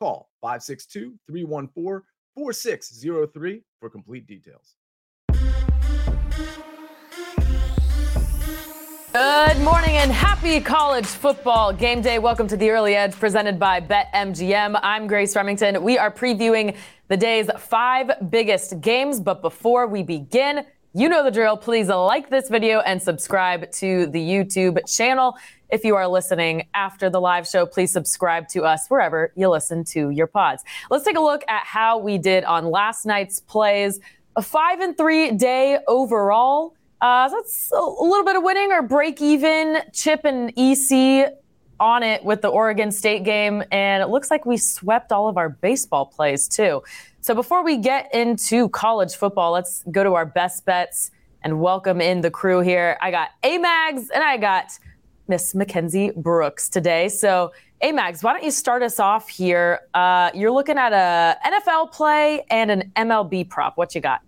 Call 562-314-4603 for complete details. Good morning and happy college football game day. Welcome to the Early Edge presented by BetMGM. I'm Grace Remington. We are previewing the day's five biggest games. But before we begin, you know the drill. Please like this video and subscribe to the YouTube channel. If you are listening after the live show, please subscribe to us wherever you listen to your pods. Let's take a look at how we did on last night's plays. A five and three day overall. Uh, that's a little bit of winning or break even. Chip and EC on it with the Oregon State game, and it looks like we swept all of our baseball plays too. So before we get into college football, let's go to our best bets and welcome in the crew here. I got Amags and I got Miss Mackenzie Brooks today. So Amags, why don't you start us off here? Uh, you're looking at a NFL play and an MLB prop. What you got?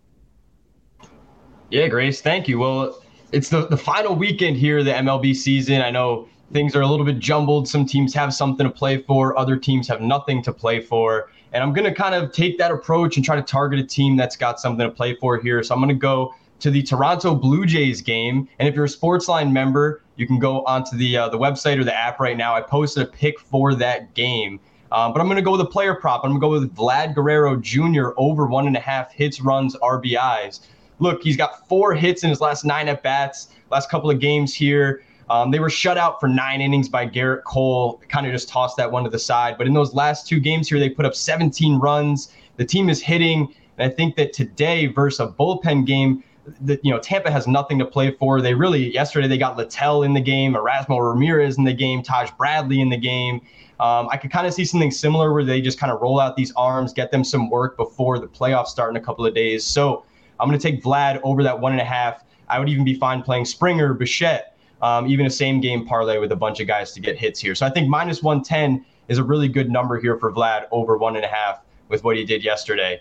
Yeah, Grace, thank you. Well, it's the, the final weekend here, the MLB season. I know things are a little bit jumbled. Some teams have something to play for, other teams have nothing to play for. And I'm going to kind of take that approach and try to target a team that's got something to play for here. So I'm going to go to the Toronto Blue Jays game. And if you're a Sportsline member, you can go onto the uh, the website or the app right now. I posted a pick for that game. Um, but I'm going to go with a player prop. I'm going to go with Vlad Guerrero Jr. over one and a half hits, runs, RBIs look, he's got four hits in his last nine at bats, last couple of games here. Um, they were shut out for nine innings by Gerrit Cole. Kind of just tossed that one to the side. But in those last two games here, they put up 17 runs. The team is hitting. And I think that today versus a bullpen game, that you know Tampa has nothing to play for. They really yesterday they got Littell in the game, Erasmo Ramirez in the game, Taj Bradley in the game. Um, I could kind of see something similar where they just kind of roll out these arms, get them some work before the playoffs start in a couple of days. So I'm going to take Vlad over that one and a half. I would even be fine playing Springer, Bichette, um, even a same game parlay with a bunch of guys to get hits here. So I think minus 110 is a really good number here for Vlad over one and a half with what he did yesterday.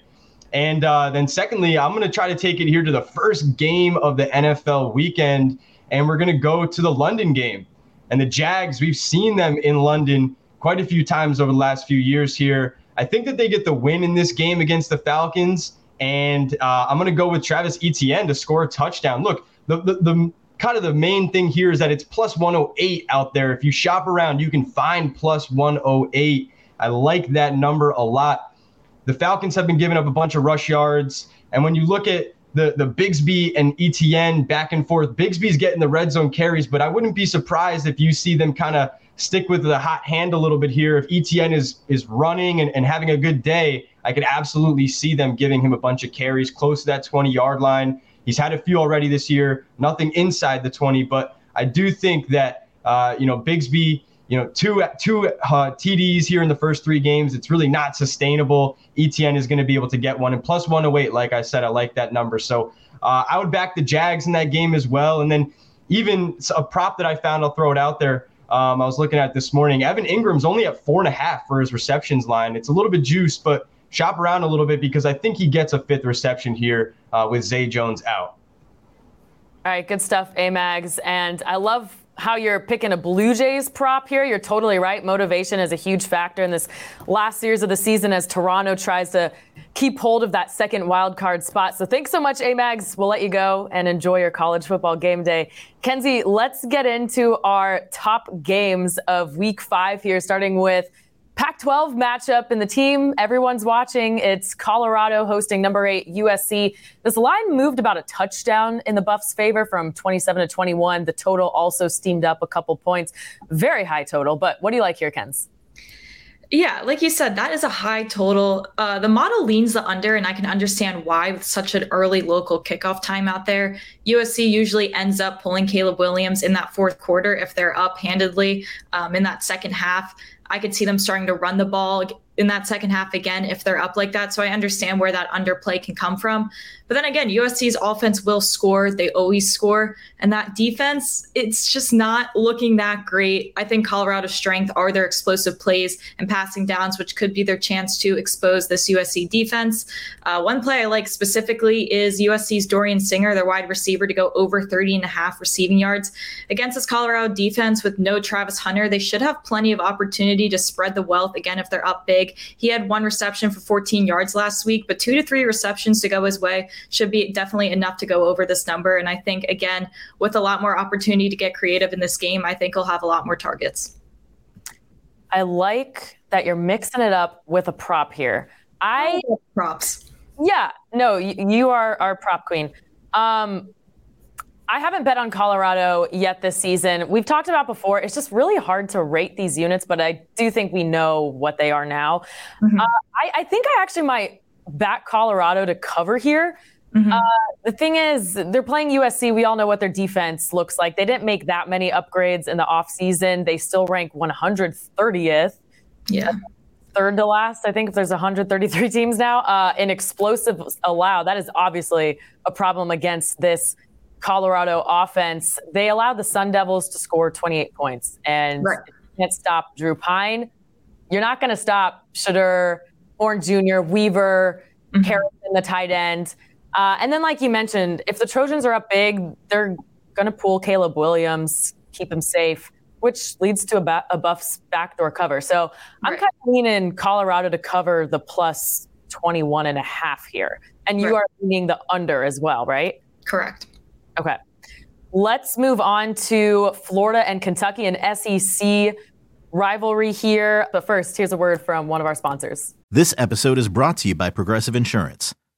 And uh, then, secondly, I'm going to try to take it here to the first game of the NFL weekend, and we're going to go to the London game. And the Jags, we've seen them in London quite a few times over the last few years here. I think that they get the win in this game against the Falcons. And uh, I'm going to go with Travis Etienne to score a touchdown. Look, the, the, the kind of the main thing here is that it's plus 108 out there. If you shop around, you can find plus 108. I like that number a lot. The Falcons have been giving up a bunch of rush yards. And when you look at the, the Bigsby and Etienne back and forth, Bigsby's getting the red zone carries, but I wouldn't be surprised if you see them kind of stick with the hot hand a little bit here. If Etienne is is running and, and having a good day, I could absolutely see them giving him a bunch of carries close to that 20 yard line. He's had a few already this year, nothing inside the 20, but I do think that uh, you know Bigsby, you know two two uh, TDs here in the first three games. It's really not sustainable. Etienne is going to be able to get one and plus 108. Like I said, I like that number. So uh, I would back the Jags in that game as well, and then even a prop that I found, I'll throw it out there. Um, I was looking at this morning. Evan Engram's only at four and a half for his receptions line. It's a little bit juiced, but shop around a little bit because I think he gets a fifth reception here uh, with Zay Jones out. All right, good stuff, Amags. And I love how you're picking a Blue Jays prop here. You're totally right. Motivation is a huge factor in this last series of the season as Toronto tries to keep hold of that second wild card spot. So thanks so much, Amags. We'll let you go and enjoy your college football game day. Kenzie, let's get into our top games of week five here, starting with Pac 12 matchup in the team everyone's watching. It's Colorado hosting number eight USC. This line moved about a touchdown in the Buffs' favor from 27 to 21. The total also steamed up a couple points. Very high total. But what do you like here, Kens? Yeah, like you said, that is a high total. Uh, the model leans the under, and I can understand why with such an early local kickoff time out there. USC usually ends up pulling Caleb Williams in that fourth quarter if they're up handedly um, in that second half. I could see them starting to run the ball in that second half again if they're up like that. So I understand where that underplay can come from. But then again, USC's offense will score. They always score. And that defense, it's just not looking that great. I think Colorado's strength are their explosive plays and passing downs, which could be their chance to expose this USC defense. Uh, one play I like specifically is USC's Dorian Singer, their wide receiver, to go over 30 and a half receiving yards. Against this Colorado defense with no Travis Hunter, they should have plenty of opportunity to spread the wealth again if they're up big. He had one reception for 14 yards last week, but two to three receptions to go his way should be definitely enough to go over this number. And I think, again, with a lot more opportunity to get creative in this game, I think he'll have a lot more targets. I like that you're mixing it up with a prop here. I props. Yeah, no, you, you are our prop queen. Um, I haven't bet on Colorado yet this season. We've talked about before. It's just really hard to rate these units, but I do think we know what they are now. Mm-hmm. Uh, I, I, think I actually might back Colorado to cover here. Mm-hmm. Uh, the thing is, they're playing USC. We all know what their defense looks like. They didn't make that many upgrades in the offseason. They still rank 130th. Yeah. Third to last, I think, if there's 133 teams now. Uh, in explosives allowed, that is obviously a problem against this Colorado offense. They allowed the Sun Devils to score 28 points, and right. can't stop Drew Pyne. You're not going to stop Shedeur, Horn Jr., Weaver, mm-hmm. Harrison, the tight end. Uh, and then, like you mentioned, if the Trojans are up big, they're going to pull Caleb Williams, keep him safe, which leads to a, ba- a Buffs backdoor cover. So I'm kind of leaning Colorado to cover the plus 21 and a half here. And you right. are leaning the under as well, right? Correct. Okay. Let's move on to Florida and Kentucky, an SEC rivalry here. But first, here's a word from one of our sponsors. This episode is brought to you by Progressive Insurance.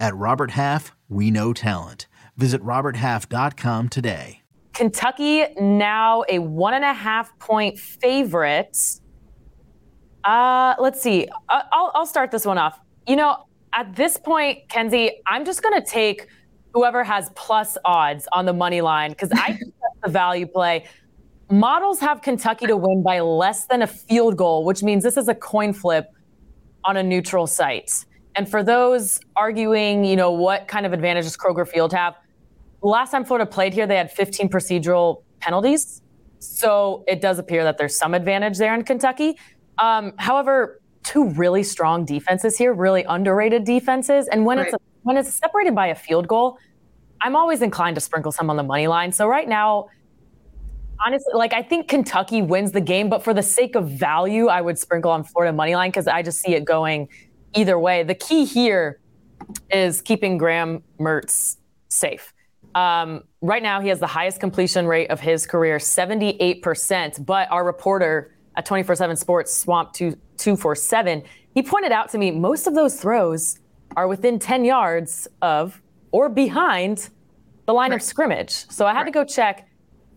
At Robert Half, we know talent. Visit RobertHalf.com today. Kentucky now a one and a half point favorite. Uh, let's see. I'll, I'll start this one off. You know, at this point, Kenzie, I'm just going to take whoever has plus odds on the money line because I think that's the value play. Models have Kentucky to win by less than a field goal, which means this is a coin flip on a neutral site. And for those arguing, you know, what kind of advantages Kroger Field have, last time Florida played here, they had 15 procedural penalties. So it does appear that there's some advantage there in Kentucky. Um, however, two really strong defenses here, really underrated defenses. And when right. it's a, when it's separated by a field goal, I'm always inclined to sprinkle some on the money line. So right now, honestly, like I think Kentucky wins the game, but for the sake of value, I would sprinkle on Florida money line because I just see it going either way. The key here is keeping Graham Mertz safe. Um, right now, he has the highest completion rate of his career, 78%. But our reporter at 24 7 Sports, Swamp 247, he pointed out to me most of those throws are within 10 yards of or behind the line right. of scrimmage. So I had right. to go check.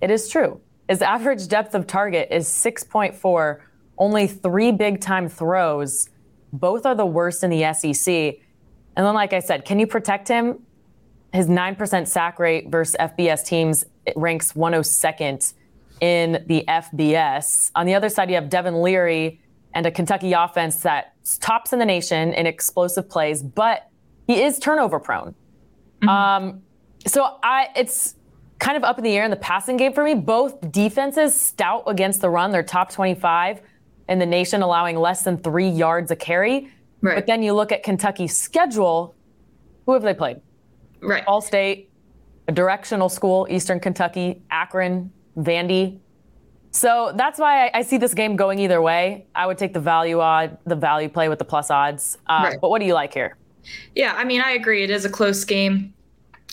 It is true. His average depth of target is 6.4, only three big time throws. Both are the worst in the SEC. And then, like I said, can you protect him? His 9% sack rate versus FBS teams ranks 102nd in the FBS. On the other side, you have Devin Leary and a Kentucky offense that tops in the nation in explosive plays, but he is turnover prone. Mm-hmm. Um, so I, it's kind of up in the air in the passing game for me. Both defenses stout against the run; they're top 25 in the nation, allowing less than three yards a carry. Right. But then you look at Kentucky's schedule. Who have they played? Right. Ball State, a directional school, Eastern Kentucky, Akron, Vandy. So that's why I, I, see this game going either way. I would take the value odd, the value play with the plus odds. Uh, right. But what do you like here? Yeah, I mean, I agree. It is a close game.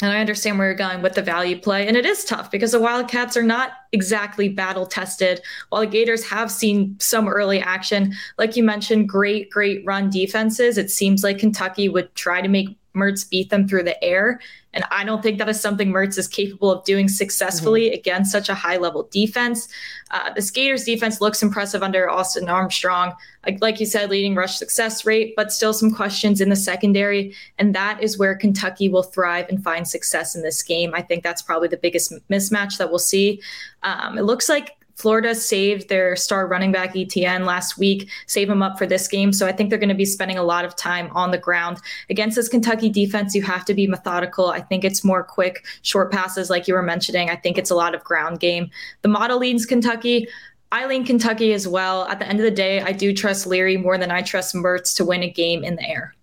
And I understand where you're going with the value play. And it is tough because the Wildcats are not exactly battle tested. While the Gators have seen some early action, like you mentioned, great, great run defenses. It seems like Kentucky would try to make Mertz beat them through the air. And I don't think that is something Mertz is capable of doing successfully mm-hmm. against such a high level defense. Uh, the Gators defense looks impressive under Austin Armstrong. Like, like you said, leading rush success rate, but still some questions in the secondary. And that is where Kentucky will thrive and find success in this game. I think that's probably the biggest mismatch that we'll see. Um, it looks like Florida saved their star running back Etienne last week, save him up for this game. So I think they're going to be spending a lot of time on the ground. Against this Kentucky defense, you have to be methodical. I think it's more quick, short passes, like you were mentioning. I think it's a lot of ground game. The model leans Kentucky. I lean Kentucky as well. At the end of the day, I do trust Leary more than I trust Mertz to win a game in the air.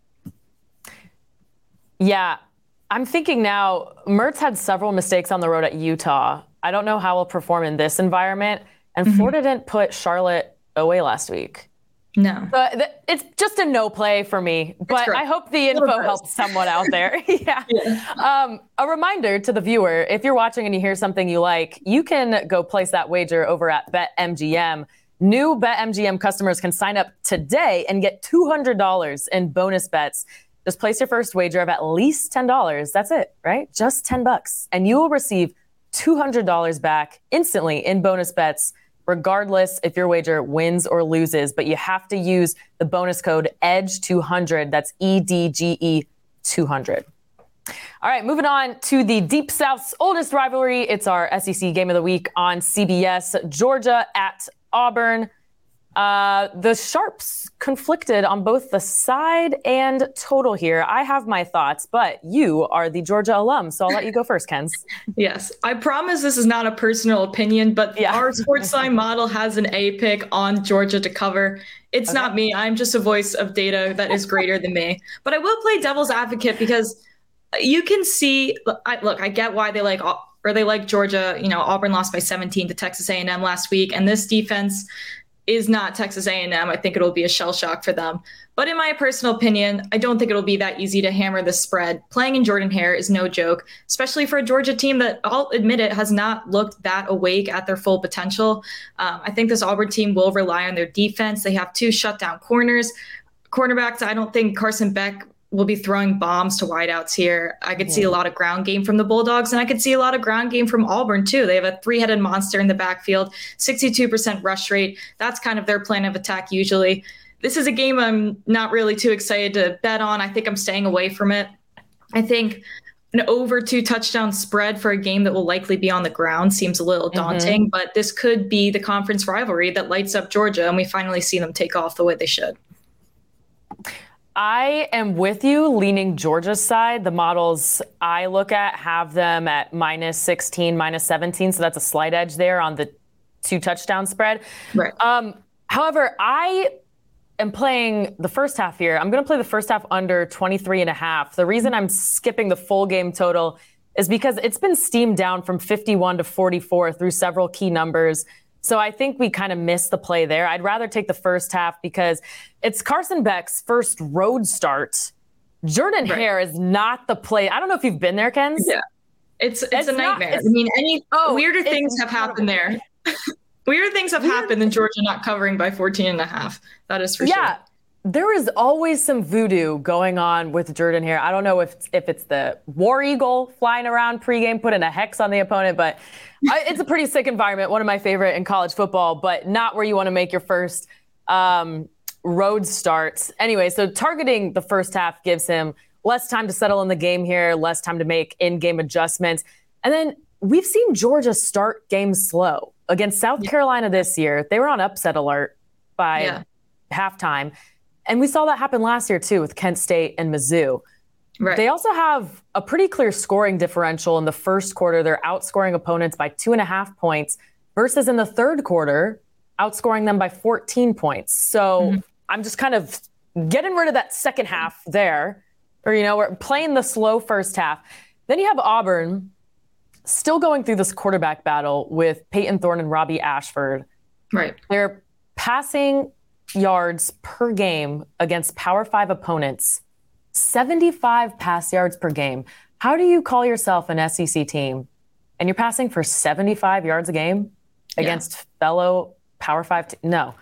Yeah, I'm thinking now, Mertz had several mistakes on the road at Utah. I don't know how we'll perform in this environment. And mm-hmm. Florida didn't put Charlotte away last week. No. But th- it's just a no play for me. But I hope the info helps someone out there. yeah. yeah. Um, a reminder to the viewer if you're watching and you hear something you like, you can go place that wager over at BetMGM. New BetMGM customers can sign up today and get $200 in bonus bets. Just place your first wager of at least $10. That's it, right? Just 10 bucks. And you will receive $200 back instantly in bonus bets, regardless if your wager wins or loses. But you have to use the bonus code EDGE200. That's E D G E 200. All right, moving on to the Deep South's oldest rivalry. It's our SEC game of the week on CBS. Georgia at Auburn. Uh, the sharps conflicted on both the side and total here. I have my thoughts, but you are the Georgia alum, so I'll let you go first, Kenz. yes, I promise this is not a personal opinion, but yeah. our Sportsline model has an A pick on Georgia to cover. It's okay. not me. I'm just a voice of data that is greater than me. But I will play devil's advocate because you can see. I, look, I get why they like or they like Georgia. You know, Auburn lost by 17 to Texas A&M last week, and this defense is not Texas A&M. I think it'll be a shell shock for them. But in my personal opinion, I don't think it'll be that easy to hammer the spread. Playing in Jordan Hare is no joke, especially for a Georgia team that I'll admit it has not looked that awake at their full potential. Um, I think this Auburn team will rely on their defense. They have two shutdown corners. Cornerbacks, I don't think Carson Beck will be throwing bombs to wideouts here. I could yeah. see a lot of ground game from the Bulldogs, and I could see a lot of ground game from Auburn too. They have a three-headed monster in the backfield, 62% rush rate. That's kind of their plan of attack usually. This is a game I'm not really too excited to bet on. I think I'm staying away from it. I think an over two touchdown spread for a game that will likely be on the ground seems a little mm-hmm. daunting, mm-hmm. but this could be the conference rivalry that lights up Georgia, and we finally see them take off the way they should. I am with you leaning Georgia's side. The models I look at have them at minus 16, minus 17. So that's a slight edge there on the two touchdown spread. Right. Um, however, I am playing the first half here. I'm going to play the first half under 23 and a half. The reason I'm skipping the full game total is because it's been steamed down from 51 to 44 through several key numbers. So I think we kind of missed the play there. I'd rather take the first half because it's Carson Beck's first road start. Jordan right. Hare is not the play. I don't know if you've been there, Ken. Yeah. It's it's, it's a nightmare. Not, I mean, any oh, weirder things have happened there. weirder things have happened than Georgia not covering by 14 and a half. That is for yeah. sure. Yeah. There is always some voodoo going on with Jordan Hare. I don't know if if it's the War Eagle flying around pregame, putting a hex on the opponent, but I, it's a pretty sick environment. One of my favorite in college football, but not where you want to make your first um, road starts. Anyway, so targeting the first half gives him less time to settle in the game here, less time to make in game adjustments. And then we've seen Georgia start games slow against South yeah. Carolina this year. They were on upset alert by yeah. halftime. And we saw that happen last year too with Kent State and Mizzou. Right. They also have a pretty clear scoring differential in the first quarter. They're outscoring opponents by two and a half points versus in the third quarter, outscoring them by 14 points. So mm-hmm. I'm just kind of getting rid of that second half there, or, you know, we're playing the slow first half. Then you have Auburn still going through this quarterback battle with Payton Thorne and Robbie Ashford. Right. They're passing yards per game against Power Five opponents, 75 pass yards per game. How do you call yourself an SEC team and you're passing for 75 yards a game against yeah. fellow Power Five? T- no.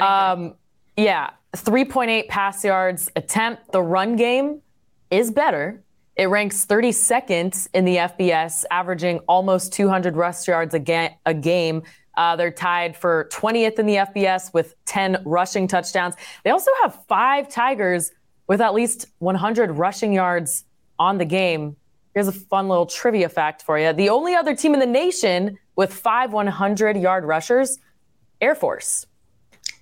Um, yeah. 3.8 pass yards attempt. The run game is better. It ranks 32nd in the FBS, averaging almost 200 rush yards a, ga- a game. Uh, they're tied for 20th in the FBS with 10 rushing touchdowns. They also have five Tigers with at least 100 rushing yards on the game. Here's a fun little trivia fact for you. The only other team in the nation with five 100 yard rushers, Air Force.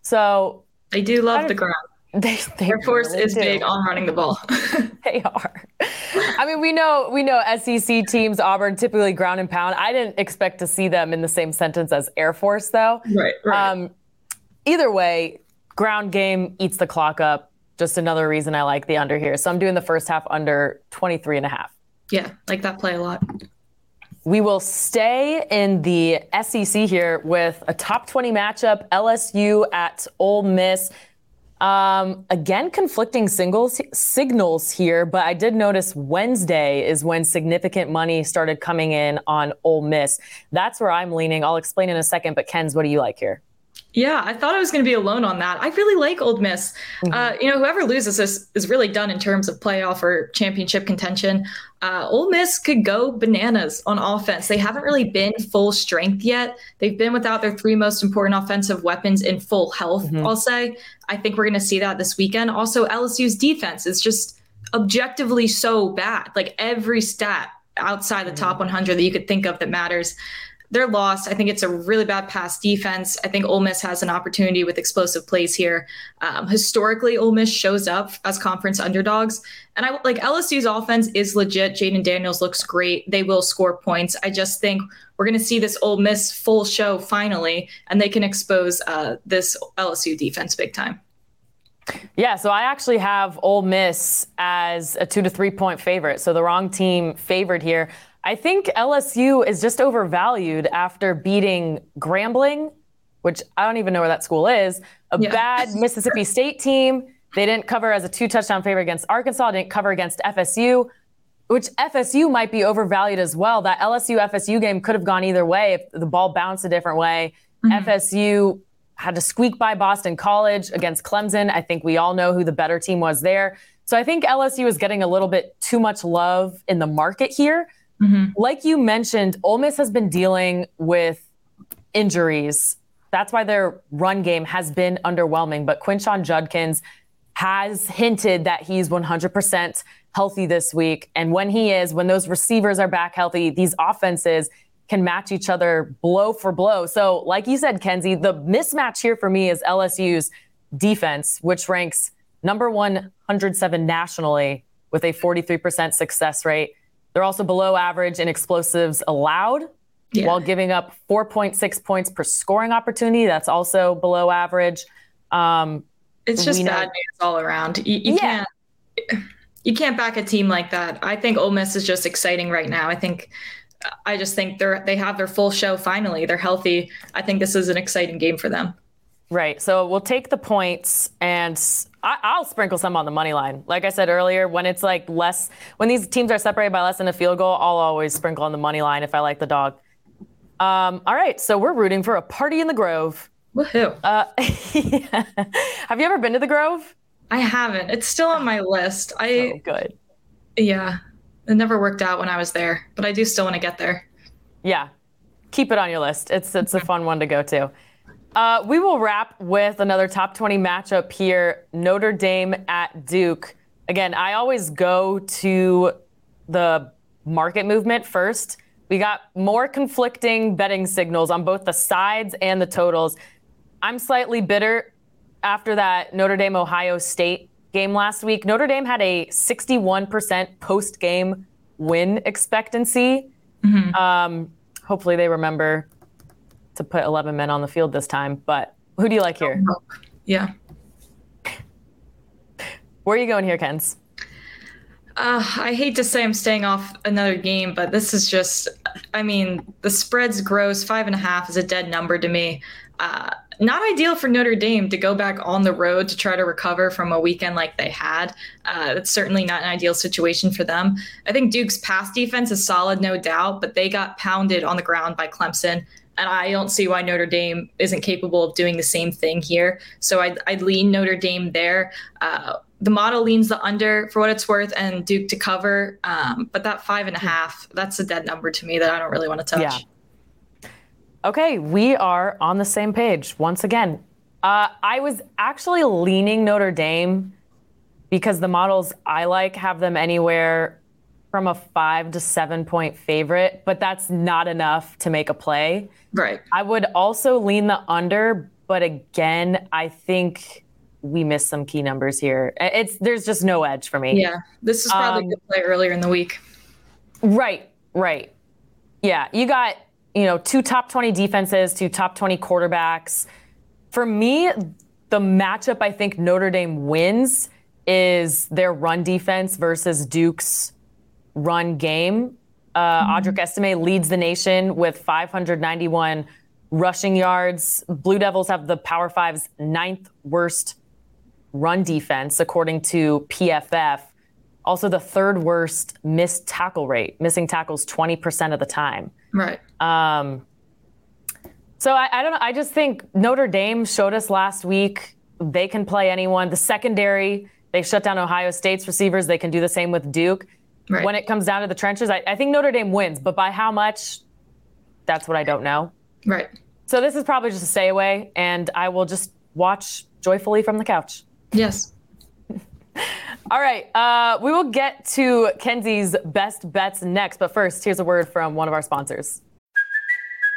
So they do love the ground. They, they Air Force really is do. big on running the ball. they are. I mean, we know we know SEC teams, Auburn, typically ground and pound. I didn't expect to see them in the same sentence as Air Force, though. Right. Right. Um, either way, ground game eats the clock up. Just another reason I like the under here. So I'm doing the first half under 23 and a half. Yeah, like that play a lot. We will stay in the SEC here with a top 20 matchup LSU at Ole Miss. Um, again, conflicting singles, signals here, but I did notice Wednesday is when significant money started coming in on Ole Miss. That's where I'm leaning. I'll explain in a second, but Ken's, what do you like here? Yeah, I thought I was going to be alone on that. I really like Ole Miss. Mm-hmm. Uh, you know, whoever loses is, is really done in terms of playoff or championship contention. Uh, Ole Miss could go bananas on offense. They haven't really been full strength yet. They've been without their three most important offensive weapons in full health, mm-hmm. I'll say. I think we're going to see that this weekend. Also, LSU's defense is just objectively so bad. Like every stat outside the top mm-hmm. 100 that you could think of that matters they're lost. I think it's a really bad pass defense. I think Ole Miss has an opportunity with explosive plays here. Um, historically, Ole Miss shows up as conference underdogs, and I like LSU's offense is legit. Jayden Daniels looks great. They will score points. I just think we're going to see this Ole Miss full show finally, and they can expose uh, this LSU defense big time. Yeah, so I actually have Ole Miss as a two to three point favorite. So the wrong team favored here. I think LSU is just overvalued after beating Grambling, which I don't even know where that school is, a yeah. bad Mississippi State team. They didn't cover as a two touchdown favorite against Arkansas, didn't cover against FSU, which FSU might be overvalued as well. That LSU FSU game could have gone either way if the ball bounced a different way. Mm-hmm. FSU had to squeak by Boston College against Clemson. I think we all know who the better team was there. So I think LSU is getting a little bit too much love in the market here. Mm-hmm. Like you mentioned, Ole Miss has been dealing with injuries. That's why their run game has been underwhelming. But Quinshon Judkins has hinted that he's 100% healthy this week. And when he is, when those receivers are back healthy, these offenses can match each other blow for blow. So, like you said, Kenzie, the mismatch here for me is LSU's defense, which ranks number 107 nationally with a 43% success rate. They're also below average in explosives allowed yeah. while giving up 4.6 points per scoring opportunity. That's also below average. Um, it's just bad news all around. You, you yeah. can't you can't back a team like that. I think Ole Miss is just exciting right now. I think I just think they're they have their full show finally. They're healthy. I think this is an exciting game for them. Right. So we'll take the points and I, will sprinkle some on the money line. Like I said earlier, when it's like less, when these teams are separated by less than a field goal, I'll always sprinkle on the money line if I like the dog. Um, all right, so we're rooting for a party in the Grove. Woohoo! Uh, yeah. Have you ever been to the Grove? I haven't. It's still on my list. I oh, good. Yeah, it never worked out when I was there, but I do still want to get there. Yeah, keep it on your list. It's it's a fun one to go to. Uh, we will wrap with another top 20 matchup here Notre Dame at Duke. again, I always go to the market movement first. We got more conflicting betting signals on both the sides and the totals. I'm slightly bitter after that Notre Dame Ohio State game last week. Notre Dame had a 61% post game win expectancy. Mm-hmm. Um, hopefully, they remember to put 11 men on the field this time. But who do you like here? Yeah. Where are you going here, Kens? Uh, I hate to say I'm staying off another game, but this is just, I mean, the spread's gross. Five and a half is a dead number to me. Uh, not ideal for Notre Dame to go back on the road to try to recover from a weekend like they had. Uh, it's certainly not an ideal situation for them. I think Duke's pass defense is solid, no doubt, but they got pounded on the ground by Clemson. And I don't see why Notre Dame isn't capable of doing the same thing here. So I'd, I'd lean Notre Dame there. Uh, the model leans the under for what it's worth and Duke to cover. Um, but that five and a half, that's a dead number to me that I don't really want to touch. Yeah. Okay, we are on the same page once again. Uh, I was actually leaning Notre Dame because the models I like have them anywhere from a five to seven point favorite, but that's not enough to make a play. Right. I would also lean the under, but again, I think we missed some key numbers here. It's there's just no edge for me. Yeah, this is probably um, a good play earlier in the week. Right, right. Yeah, you got you know two top twenty defenses, two top twenty quarterbacks. For me, the matchup I think Notre Dame wins is their run defense versus Duke's run game. Uh, mm-hmm. Audric Estime leads the nation with 591 rushing yards. Blue Devils have the Power Five's ninth worst run defense, according to PFF. Also, the third worst missed tackle rate, missing tackles 20% of the time. Right. Um, so I, I don't know. I just think Notre Dame showed us last week they can play anyone. The secondary, they shut down Ohio State's receivers. They can do the same with Duke. Right. When it comes down to the trenches, I, I think Notre Dame wins, but by how much? That's what I don't know. Right. So this is probably just a stay away, and I will just watch joyfully from the couch. Yes. All right. Uh, we will get to Kenzie's best bets next. But first, here's a word from one of our sponsors.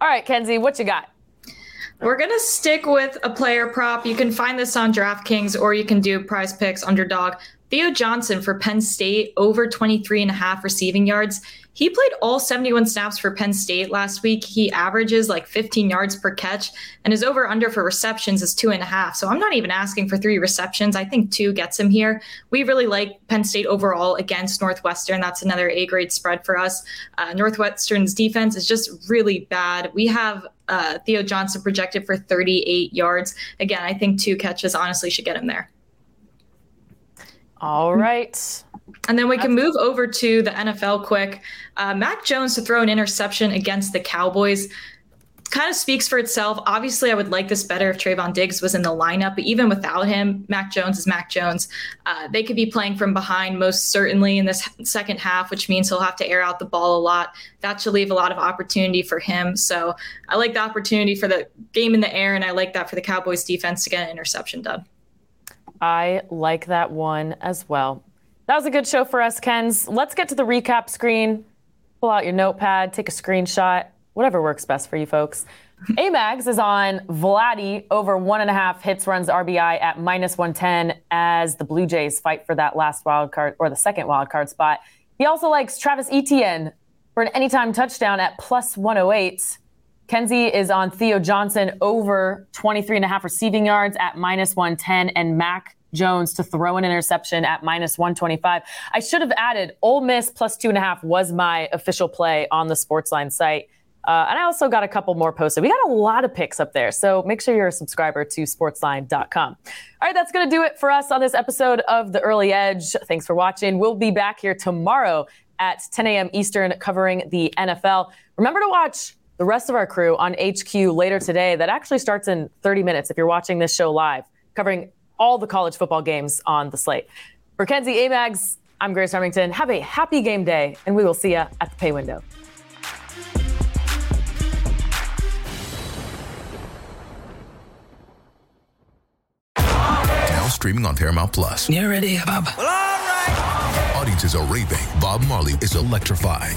All right, Kenzie, what you got? We're going to stick with a player prop. You can find this on DraftKings or you can do prize picks underdog. Theo Johnson for Penn State, over 23 and a half receiving yards. He played all 71 snaps for Penn State last week. He averages like 15 yards per catch, and his over under for receptions is two and a half. So I'm not even asking for three receptions. I think two gets him here. We really like Penn State overall against Northwestern. That's another A grade spread for us. Uh, Northwestern's defense is just really bad. We have uh, Theo Johnson projected for 38 yards. Again, I think two catches honestly should get him there. All right. And then we can move over to the NFL quick. Uh, Mac Jones to throw an interception against the Cowboys kind of speaks for itself. Obviously, I would like this better if Trevon Diggs was in the lineup, but even without him, Mac Jones is Mac Jones. Uh, they could be playing from behind most certainly in this second half, which means he'll have to air out the ball a lot. That should leave a lot of opportunity for him. So I like the opportunity for the game in the air, and I like that for the Cowboys defense to get an interception done. I like that one as well. That was a good show for us, Kens. Let's get to the recap screen. Pull out your notepad, take a screenshot, whatever works best for you folks. Amags is on Vladdy over one and a half hits, runs, RBI at minus 110 as the Blue Jays fight for that last wild card or the second wild card spot. He also likes Travis Etienne for an anytime touchdown at plus 108. Kenzie is on Theo Johnson over 23 and a half receiving yards at minus 110 and Mac Jones to throw an interception at minus 125. I should have added Ole Miss plus two and a half was my official play on the Sportsline site. Uh, and I also got a couple more posted. We got a lot of picks up there. So make sure you're a subscriber to sportsline.com. All right, that's going to do it for us on this episode of The Early Edge. Thanks for watching. We'll be back here tomorrow at 10 a.m. Eastern covering the NFL. Remember to watch the rest of our crew on HQ later today. That actually starts in 30 minutes if you're watching this show live, covering all the college football games on the slate. For Kenzie Amags, I'm Grace Remington. Have a happy game day, and we will see you at the pay window. Now streaming on Paramount Plus. You ready, Bob? Well, all right. Audiences are raving. Bob Marley is electrifying.